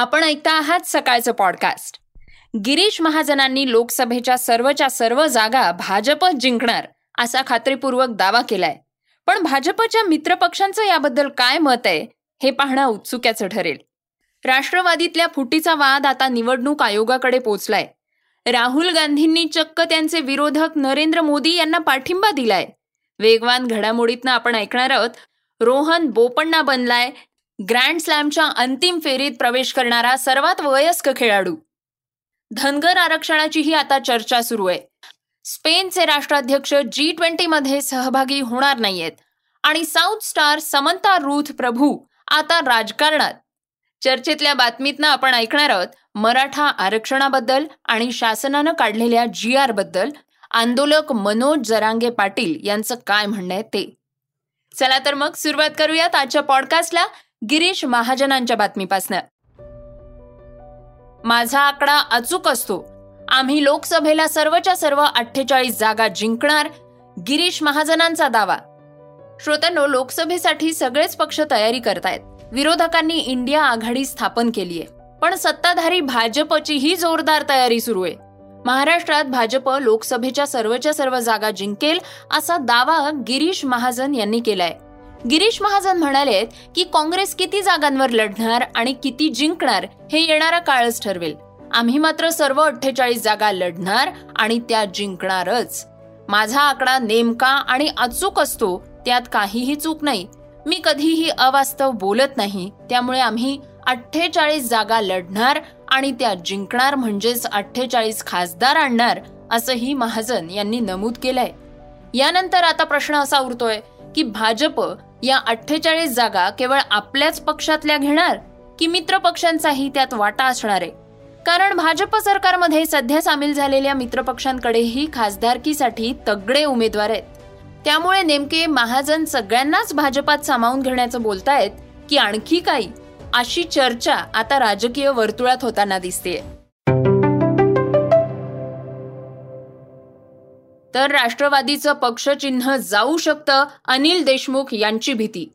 आपण ऐकता आहात सकाळचं पॉडकास्ट गिरीश महाजनांनी लोकसभेच्या सर्वच्या सर्व जागा भाजपच जिंकणार असा खात्रीपूर्वक दावा केलाय. पण भाजपच्या मित्रपक्षांचं याबद्दल काय मत आहे हे पाहणं उत्सुक्याचं ठरेल. राष्ट्रवादीतल्या फुटीचा वाद आता निवडणूक आयोगाकडे पोचलाय. राहुल गांधींनी चक्क त्यांचे विरोधक नरेंद्र मोदी यांना पाठिंबा दिलाय. वेगवान घडामोडीतनं आपण ऐकणार आहोत रोहन बोपण्णा बनलाय ग्रँड स्लॅमच्या अंतिम फेरीत प्रवेश करणारा सर्वात वयस्क खेळाडू. धनगर आरक्षणाचीही आता चर्चा सुरू आहे. स्पेनचे राष्ट्राध्यक्ष जी ट्वेंटी मध्ये सहभागी होणार नाहीयेत. आणि south star Samantha Ruth Prabhu आता राजकारणात. चर्चेतल्या बातमीतनं आपण ऐकणार आहोत मराठा आरक्षणाबद्दल आणि शासनानं काढलेल्या जी आरबद्दल आंदोलक मनोज जरांगे पाटील यांचं काय म्हणणं आहे ते. चला तर मग सुरुवात करूयात आजच्या पॉडकास्टला गिरीश महाजनांच्या बातमीपासनं. माझा आकडा अचूक असतो. आम्ही लोकसभेला सर्वच्या सर्व अठ्ठेचाळीस जागा जिंकणार गिरीश महाजनांचा दावा. श्रोत्यांनो लोकसभेसाठी सगळेच पक्ष तयारी करतायत. विरोधकांनी इंडिया आघाडी स्थापन केलीय पण सत्ताधारी भाजपची ही जोरदार तयारी सुरू आहे. महाराष्ट्रात भाजप लोकसभेच्या सर्वच्या सर्व जागा जिंकेल असा दावा गिरीश महाजन यांनी केलाय. गिरीश महाजन म्हणाले की काँग्रेस किती जागांवर लढणार आणि किती जिंकणार हे येणारा काळच ठरवेल. आम्ही मात्र सर्व अठ्ठेचाळीस जागा लढणार आणि त्या जिंकणारच. माझा आकडा नेमका आणि अचूक असतो त्यात काहीही चूक नाही. मी कधीही अवास्तव बोलत नाही त्यामुळे आम्ही अठ्ठेचाळीस जागा लढणार आणि त्या जिंकणार म्हणजेच अठ्ठेचाळीस खासदार आणणार असंही महाजन यांनी नमूद केलंय. यानंतर आता प्रश्न असा उरतोय की भाजप या अठ्ठेचाळीस जागा केवळ आपल्याच पक्षातल्या घेणार की मित्र पक्षांचाही त्यात वाटा असणार आहे? कारण भाजप सरकारमध्ये सध्या सामील झालेल्या मित्रपक्षांकडेही खासदारकीसाठी तगडे उमेदवार आहेत. त्यामुळे नेमके महाजन सगळ्यांनाच भाजपात सामावून घेण्याचं बोलतायत की आणखी काही? अशी चर्चा आता राजकीय वर्तुळात होताना दिसते तर राष्ट्रवादीचं पक्षचिन्ह जाऊ शकतं अनिल देशमुख यांची भीती.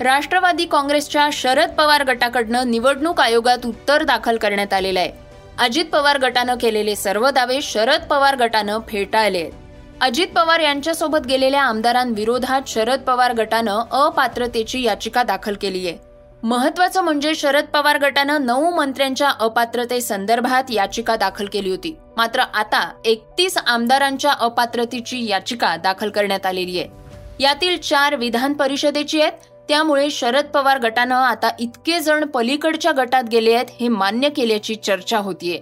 राष्ट्रवादी काँग्रेसच्या शरद पवार गटाकडनं निवडणूक आयोगात उत्तर दाखल करण्यात आलेलं आहे. अजित पवार गटानं केलेले सर्व दावे शरद पवार गटानं फेटाळले आहेत. अजित पवार यांच्यासोबत गेलेल्या आमदारांविरोधात शरद पवार गटानं अपात्रतेची याचिका दाखल केली आहे महत्वाचं म्हणजे शरद पवार गटानं नऊ मंत्र्यांच्या अपात्रतेसंदर्भात याचिका दाखल केली होती. मात्र आता एकतीस आमदारांच्या अपात्रतेची याचिका दाखल करण्यात आलेली आहे. यातील चार विधान परिषदेची आहेत. त्यामुळे शरद पवार गटानं आता इतके जण पलीकडच्या गटात गेले आहेत हे मान्य केल्याची चर्चा होतीये.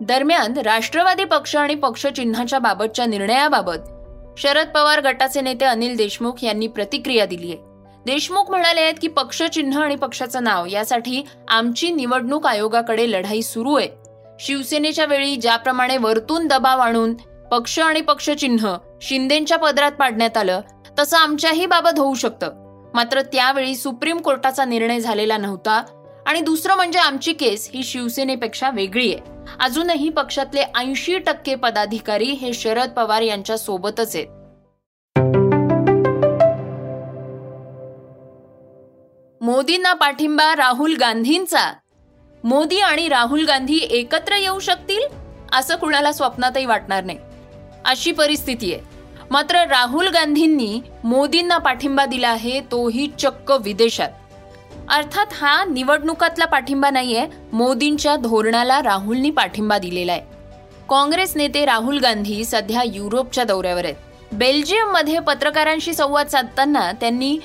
दरम्यान राष्ट्रवादी पक्ष आणि पक्षचिन्हाच्या बाबतच्या निर्णयाबाबत शरद पवार गटाचे नेते अनिल देशमुख यांनी प्रतिक्रिया दिली आहे देशमुख म्हणाले आहेत की पक्षचिन्ह आणि पक्षाचं नाव यासाठी आमची निवडणूक आयोगाकडे लढाई सुरू आहे. शिवसेनेच्या वेळी ज्याप्रमाणे वरतून दबाव आणून पक्ष आणि पक्षचिन्ह शिंदेच्या पदरात पाडण्यात आलं तसं आमच्याही बाबत होऊ शकतं. मात्र त्यावेळी सुप्रीम कोर्टाचा निर्णय झालेला नव्हता आणि दुसरं म्हणजे आमची केस ही शिवसेनेपेक्षा वेगळी आहे. अजूनही पक्षातले ऐंशी टक्के पदाधिकारी हे शरद पवार यांच्या सोबतच आहेत. मोदींना पाठिंबा राहुल गांधींचा? मोदी आणि राहुल गांधी एकत्र येऊ शकतील असं कुणाला स्वप्नातही वाटणार नाही. अशी परिस्थिती आहे. मात्र राहुल गांधींनी मोदींना पाठिंबा दिला आहे तोही चक्क विदेशात. अर्थात हा निवडणुकातला पाठिंबा नाहीये मोदींच्या धोरणाला राहुलनी पाठिंबा दिलेला आहे. काँग्रेस नेते राहुल गांधी सध्या युरोपच्या दौऱ्यावर आहेत. बेल्जियममध्ये पत्रकारांशी संवाद साधताना त्यांनी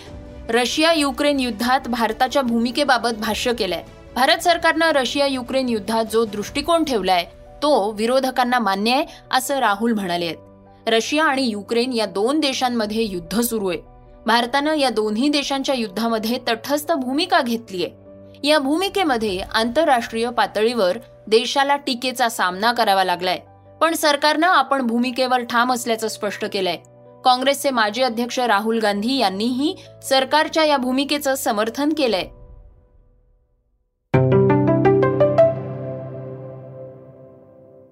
रशिया युक्रेन युद्धात भारताच्या भूमिकेबाबत भाष्य केलंय. भारत सरकारनं रशिया युक्रेन युद्धात जो दृष्टिकोन ठेवलाय तो विरोधकांना मान्य आहे असं राहुल म्हणाले आहेत. रशिया आणि युक्रेन या दोन देशांमध्ये युद्ध सुरू आहे. भारतानं या दोन्ही देशांच्या युद्धामध्ये तटस्थ भूमिका घेतलीय या भूमिकेमध्ये आंतरराष्ट्रीय पातळीवर देशाला टीकेचा सामना करावा लागलाय. पण सरकारनं आपण भूमिकेवर ठाम असल्याचं स्पष्ट केलंय. काँग्रेसचे माजी अध्यक्ष राहुल गांधी यांनीही सरकारच्या या भूमिकेचं समर्थन केलंय.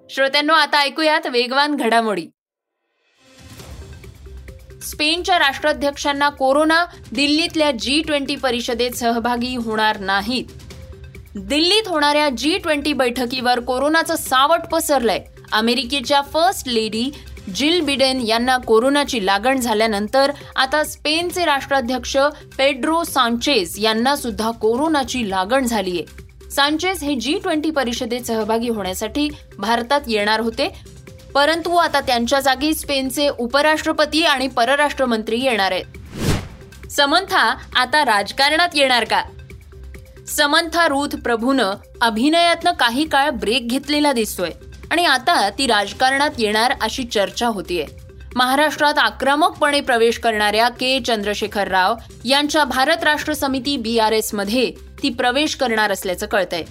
श्रोत्यांनो आता ऐकूयात वेगवान घडामोडी. स्पेनच्या राष्ट्राध्यक्षांना कोरोना दिल्लीतल्या जी ट्वेंटी परिषदेत सहभागी होणार नाहीत. दिल्लीत होणाऱ्या जी ट्वेंटी बैठकीवर कोरोनाचं सावट पसरलंय. अमेरिकेच्या फर्स्ट लेडी जिल बिडेन यांना कोरोनाची लागण झाल्यानंतर आता स्पेनचे राष्ट्राध्यक्ष पेड्रो सांचेस यांना सुद्धा कोरोनाची लागण झालीय. सांचेस हे जी ट्वेंटी परिषदेत सहभागी होण्यासाठी भारतात येणार होते. परंतु आता त्यांच्या जागी स्पेनचे उपराष्ट्रपती आणि परराष्ट्र मंत्री येणार आहेत. समंथा आता राजकारणात येणार का? समंथा रूथ प्रभूनं अभिनयातनं काही काळ ब्रेक घेतलेला दिसतोय आणि आता ती राजकारणात येणार अशी चर्चा होतीये. महाराष्ट्रात आक्रमकपणे प्रवेश करणाऱ्या के चंद्रशेखर राव यांच्या भारत राष्ट्र समिती बी आर एसमध्ये ती प्रवेश करणार असल्याचं कळतंय.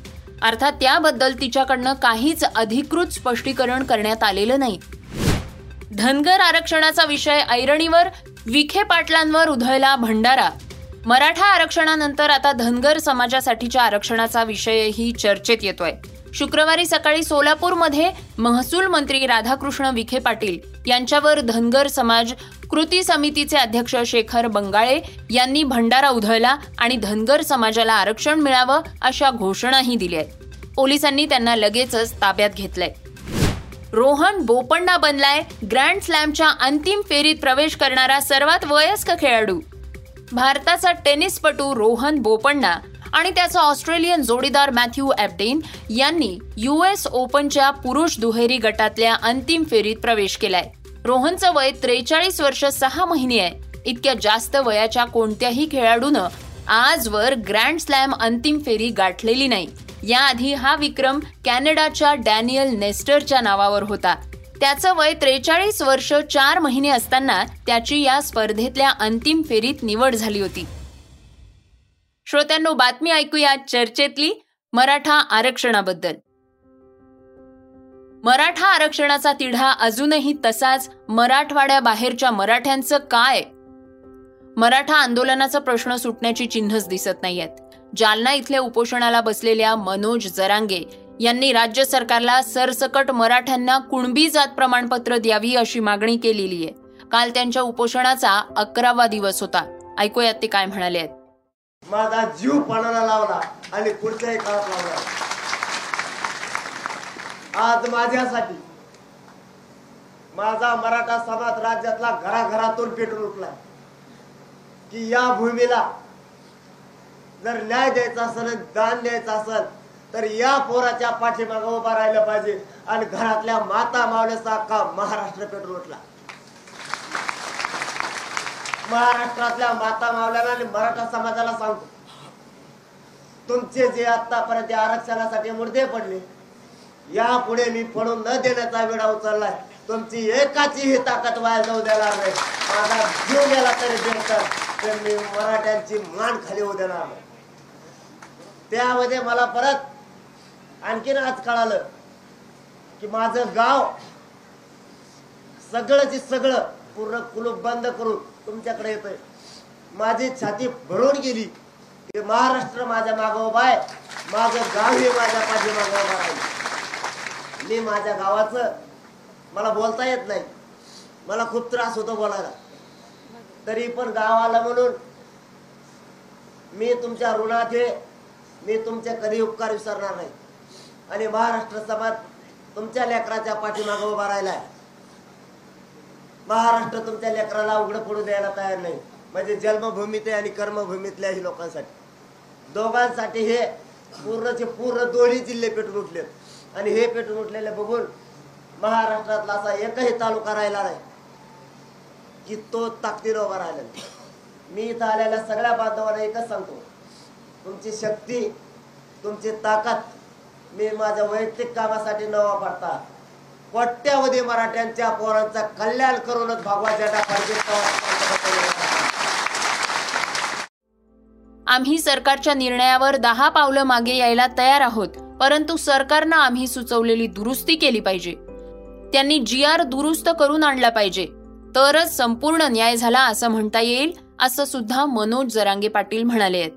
अर्थात त्याबद्दल तिच्याकडनं काहीच अधिकृत स्पष्टीकरण करण्यात आलेलं नाही. धनगर आरक्षणाचा विषय ऐरणीवर विखे पाटलांवर उधळला भंडारा. मराठा आरक्षणानंतर आता धनगर समाजासाठीच्या आरक्षणाचा विषयही चर्चेत येतोय. शुक्रवारी सकाळी सोलापूरमध्ये महसूल मंत्री राधाकृष्ण विखे पाटील यांच्यावर धनगर समाज कृती समितीचे अध्यक्ष शेखर बंगाळे यांनी भंडारा उधळला आणि धनगर समाजाला आरक्षण मिळावं अशा घोषणाही दिल्या पोलिसांनी त्यांना लगेचच ताब्यात घेतलंय. रोहन बोपण्णा बनलाय ग्रँड स्लॅमच्या अंतिम फेरीत प्रवेश करणारा सर्वात वयस्क खेळाडू. भारताचा टेनिसपटू रोहन बोपण्णा आणि त्याचा ऑस्ट्रेलियन जोडीदार मॅथ्यू ॲपडेन यांनी युएस ओपनच्या पुरुष दुहेरी गटातल्या अंतिम फेरीत प्रवेश केलाय. रोहनचं वय त्रेचाळीस वर्ष सहा महिने आहे. इतक्या जास्त वयाच्या कोणत्याही खेळाडूनं आजवर ग्रँड स्लॅम अंतिम फेरी गाठलेली नाही. याआधी हा विक्रम कॅनडाच्या डॅनियल नेस्टरच्या नावावर होता. त्याचं वय त्रेचाळीस वर्ष चार महिने असताना त्याची या स्पर्धेतल्या अंतिम फेरीत निवड झाली होती. श्रोत्यांनो बातमी ऐकूया चर्चेतली मराठा आरक्षणाबद्दल. मराठा आरक्षणाचा तिढा अजूनही तसाच मराठवाड्याबाहेरच्या मराठ्यांचं काय? मराठा आंदोलनाचा प्रश्न सुटण्याची चिन्हच दिसत नाहीयेत. जालना इथल्या उपोषणाला बसलेल्या मनोज जरांगे यांनी राज्य सरकारला सरसकट मराठ्यांना कुणबी जात प्रमाणपत्र द्यावी अशी मागणी केलेली आहे. काल त्यांच्या उपोषणाचा अकरावा दिवस होता. ऐकूयात ते काय म्हणाले आहेत. माझा जीव पणाला लावला आणि पुढच्याही काळात लावला आज माझ्यासाठी माझा मराठा समाज राज्यातला घराघरातून पेटून उठला की या भूमीला जर न्याय द्यायचा असेल दान द्यायचा असेल तर या पोराच्या पाठीमागं उभा राहिलं पाहिजे आणि घरातल्या माता मावल्याचा अख्खा महाराष्ट्र पेटून उठला. महाराष्ट्रातल्या माता मावल्याला आणि मराठा समाजाला सांगतो तुमचे जे आतापर्यंत आरक्षणासाठी मुर्दे पडले यापुढे मी पडून न देण्याचा वेळा उचललाय. तुमची एकाची ही ताकद वाया जाऊ देणार नाही. माझा जीव गेला तरी देतात तर मी मराठ्यांची मान खाली होऊ देणार नाही. त्यामध्ये मला परत आणखीन आज कळालं की माझं गाव सगळंची सगळं पूर्ण कुलूप बंद करून तुमच्याकडे येतोय. माझी छाती भरून गेली की महाराष्ट्र माझ्या मागोबा आहे. माझं गाव हे माझ्या पाठीमागोबा आहे मी माझ्या गावाचं मला बोलता येत नाही. मला खूप त्रास होतो बोलायला. तरी पण गाव आला म्हणून मी तुमच्या ऋणात आहे. मी तुमचे कधी उपकार विसरणार नाही. आणि महाराष्ट्र समाज तुमच्या लेकराच्या पाठीमागं उभा राहिलाय. महाराष्ट्र तुमच्या लेकराला उघडं पडू द्यायला तयार नाही. म्हणजे जन्मभूमीत आणि कर्मभूमीतल्याही लोकांसाठी. दोघांसाठी हे पूर्णचे पूर्ण दोन्ही जिल्हे पेटून उठलेत आणि हे पेटून उठलेले बघून महाराष्ट्रातला असा एकही तालुका राहिला नाही की तो ताकदीनं उभा राहिला मी इथं आलेल्या सगळ्या बांधवांना एकच सांगतो तुमची शक्ती तुमची ताकद मी माझ्या वैयक्तिक कामासाठी न वापरता कोट्यावधी मराठ्यांच्या पोरांचा कल्याण करूनच भगवा जटा पाहिजे आम्ही सरकारच्या निर्णयावर दहा पावलं मागे यायला तयार आहोत. परंतु सरकारनं आम्ही सुचवलेली दुरुस्ती केली पाहिजे. त्यांनी जी आर दुरुस्त करून आणला पाहिजे. तरच संपूर्ण न्याय झाला असं म्हणता येईल असं सुद्धा मनोज जरांगे पाटील म्हणाले आहेत.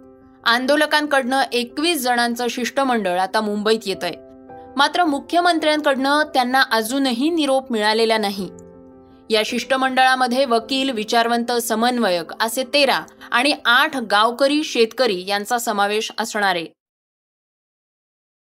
आंदोलकांकडनं एकवीस जणांचं शिष्टमंडळ आता मुंबईत येत आहे मात्र मुख्यमंत्र्यांकडनं त्यांना अजूनही निरोप मिळालेला नाही. या शिष्टमंडळामध्ये वकील विचारवंत समन्वयक असे तेरा आणि आठ गावकरी शेतकरी यांचा समावेश असणार आहे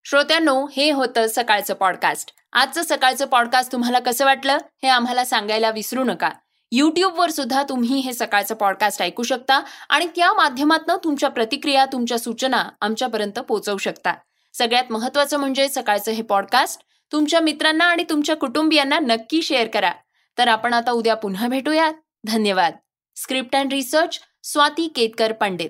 श्रोत्यांनो हे होतं सकाळचं पॉडकास्ट आजचं सकाळचं पॉडकास्ट तुम्हाला कसं वाटलं? हे आम्हाला सांगायला विसरू नका. युट्यूबवर सुद्धा तुम्ही हे सकाळचं पॉडकास्ट ऐकू शकता आणि त्या माध्यमातून तुमच्या प्रतिक्रिया तुमच्या सूचना आमच्यापर्यंत पोहोचवू शकता. सगळ्यात महत्वाचं म्हणजे सकाळचं हे पॉडकास्ट तुमच्या मित्रांना आणि तुमच्या कुटुंबियांना नक्की शेअर करा. तर आपण आता उद्या पुन्हा भेटूयात. धन्यवाद. Script and research Swati Ketkar Pandit.